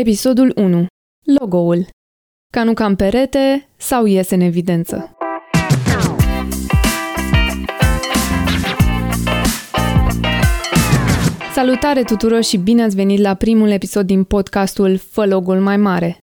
Episodul 1. Logo-ul. Ca nu cam perete sau iese în evidență. Salutare tuturor și bine ați venit la primul episod din podcastul Fă logul mai mare.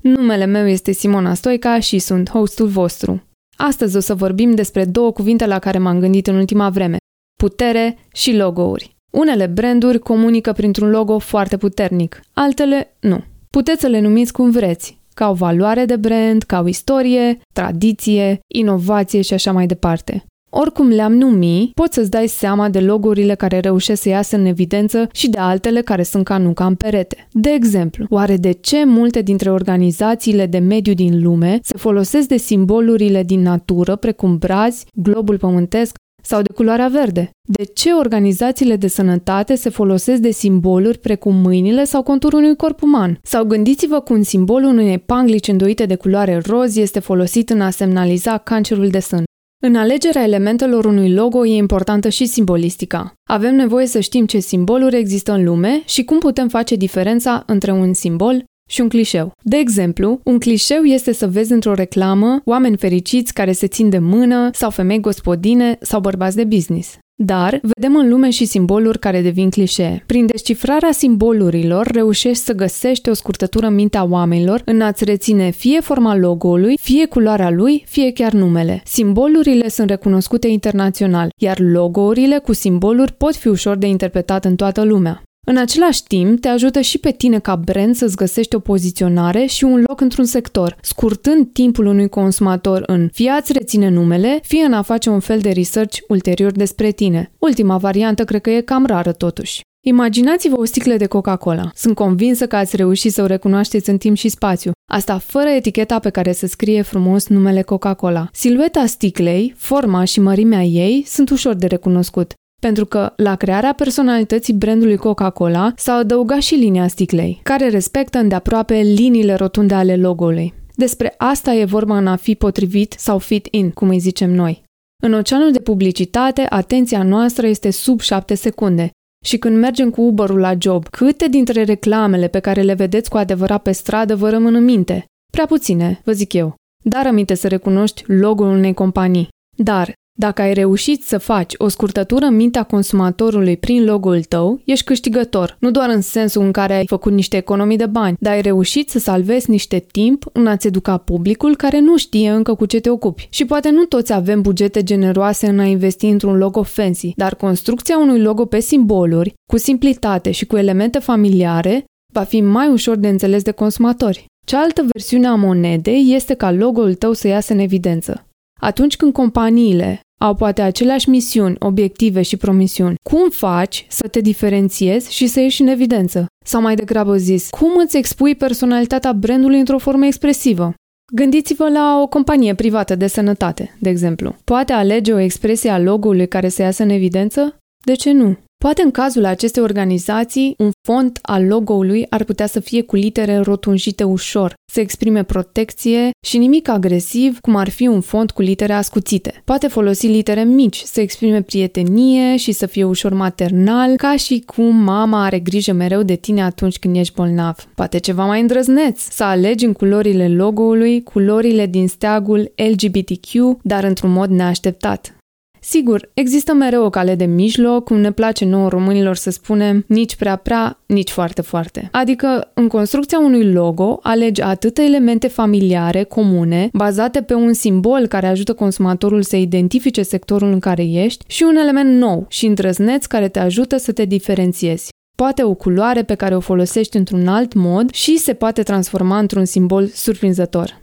Numele meu este Simona Stoica și sunt hostul vostru. Astăzi o să vorbim despre două cuvinte la care m-am gândit în ultima vreme, putere și logo-uri. Unele branduri comunică printr-un logo foarte puternic, altele nu. Puteți să le numiți cum vreți, ca o valoare de brand, ca o istorie, tradiție, inovație și așa mai departe. Oricum le-am numi, poți să-ți dai seama de logurile care reușesc să iasă în evidență și de altele care sunt ca nuca în perete. De exemplu, oare de ce multe dintre organizațiile de mediu din lume se folosesc de simbolurile din natură, precum brazi, globul pământesc sau de culoarea verde? De ce organizațiile de sănătate se folosesc de simboluri precum mâinile sau conturul unui corp uman? Sau gândiți-vă cum un simbol unei panglici îndoite de culoare roz este folosit în a semnaliza cancerul de sân. În alegerea elementelor unui logo e importantă și simbolistica. Avem nevoie să știm ce simboluri există în lume și cum putem face diferența între un simbol și un clișeu. De exemplu, un clișeu este să vezi într-o reclamă oameni fericiți care se țin de mână sau femei gospodine sau bărbați de business. Dar vedem în lume și simboluri care devin clișee. Prin descifrarea simbolurilor reușești să găsești o scurtătură în mintea oamenilor în a-ți reține fie forma logo-ului, fie culoarea lui, fie chiar numele. Simbolurile sunt recunoscute internațional, iar logo-urile cu simboluri pot fi ușor de interpretat în toată lumea. În același timp, te ajută și pe tine ca brand să-ți găsești o poziționare și un loc într-un sector, scurtând timpul unui consumator în fie a-ți reține numele, fie în a face un fel de research ulterior despre tine. Ultima variantă cred că e cam rară totuși. Imaginați-vă o sticlă de Coca-Cola. Sunt convinsă că ați reușit să o recunoașteți în timp și spațiu. Asta fără eticheta pe care se scrie frumos numele Coca-Cola. Silueta sticlei, forma și mărimea ei sunt ușor de recunoscut pentru că la crearea personalității brandului Coca-Cola s-a adăugat și linia sticlei, care respectă îndeaproape liniile rotunde ale logo-ului. Despre asta e vorba în a fi potrivit sau fit in, cum îi zicem noi. În oceanul de publicitate, atenția noastră este sub 7 secunde. Și când mergem cu Uber-ul la job, câte dintre reclamele pe care le vedeți cu adevărat pe stradă vă rămân în minte? Prea puține, vă zic eu. Dar aminte să recunoști logo-ul unei companii. Dar dacă ai reușit să faci o scurtătură în mintea consumatorului prin logo-ul tău, ești câștigător, nu doar în sensul în care ai făcut niște economii de bani, dar ai reușit să salvezi niște timp în a-ți educa publicul care nu știe încă cu ce te ocupi. Și poate nu toți avem bugete generoase în a investi într-un logo fancy, dar construcția unui logo pe simboluri, cu simplitate și cu elemente familiare, va fi mai ușor de înțeles de consumatori. Cealaltă versiune a monedei este ca logo-ul tău să iasă în evidență. Atunci când companiile au poate aceleași misiuni, obiective și promisiuni, cum faci să te diferențiezi și să ieși în evidență? Sau mai degrabă zis, cum îți expui personalitatea brandului într-o formă expresivă? Gândiți-vă la o companie privată de sănătate, de exemplu. Poate alege o expresie a logo-ului care să iasă în evidență? De ce nu? Poate în cazul acestei organizații, un font al logo-ului ar putea să fie cu litere rotunjite ușor, să exprime protecție și nimic agresiv, cum ar fi un font cu litere ascuțite. Poate folosi litere mici, să exprime prietenie și să fie ușor maternal, ca și cum mama are grijă mereu de tine atunci când ești bolnav. Poate ceva mai îndrăzneț, să alegi în culorile logo-ului culorile din steagul LGBTQ, dar într-un mod neașteptat. Sigur, există mereu o cale de mijloc, cum ne place nouă românilor să spunem, nici prea prea, nici foarte foarte. Adică, în construcția unui logo, alegi atât elemente familiare, comune, bazate pe un simbol care ajută consumatorul să identifice sectorul în care ești și un element nou și îndrăzneț care te ajută să te diferențiezi poate o culoare pe care o folosești într-un alt mod și se poate transforma într-un simbol surprinzător.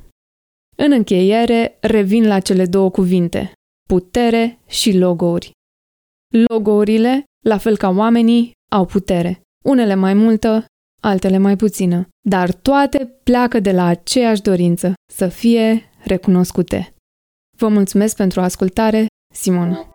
În încheiere, revin la cele două cuvinte, putere și logouri. Logourile, la fel ca oamenii, au putere. Unele mai multă, altele mai puțină, dar toate pleacă de la aceeași dorință, să fie recunoscute. Vă mulțumesc pentru ascultare, Simona.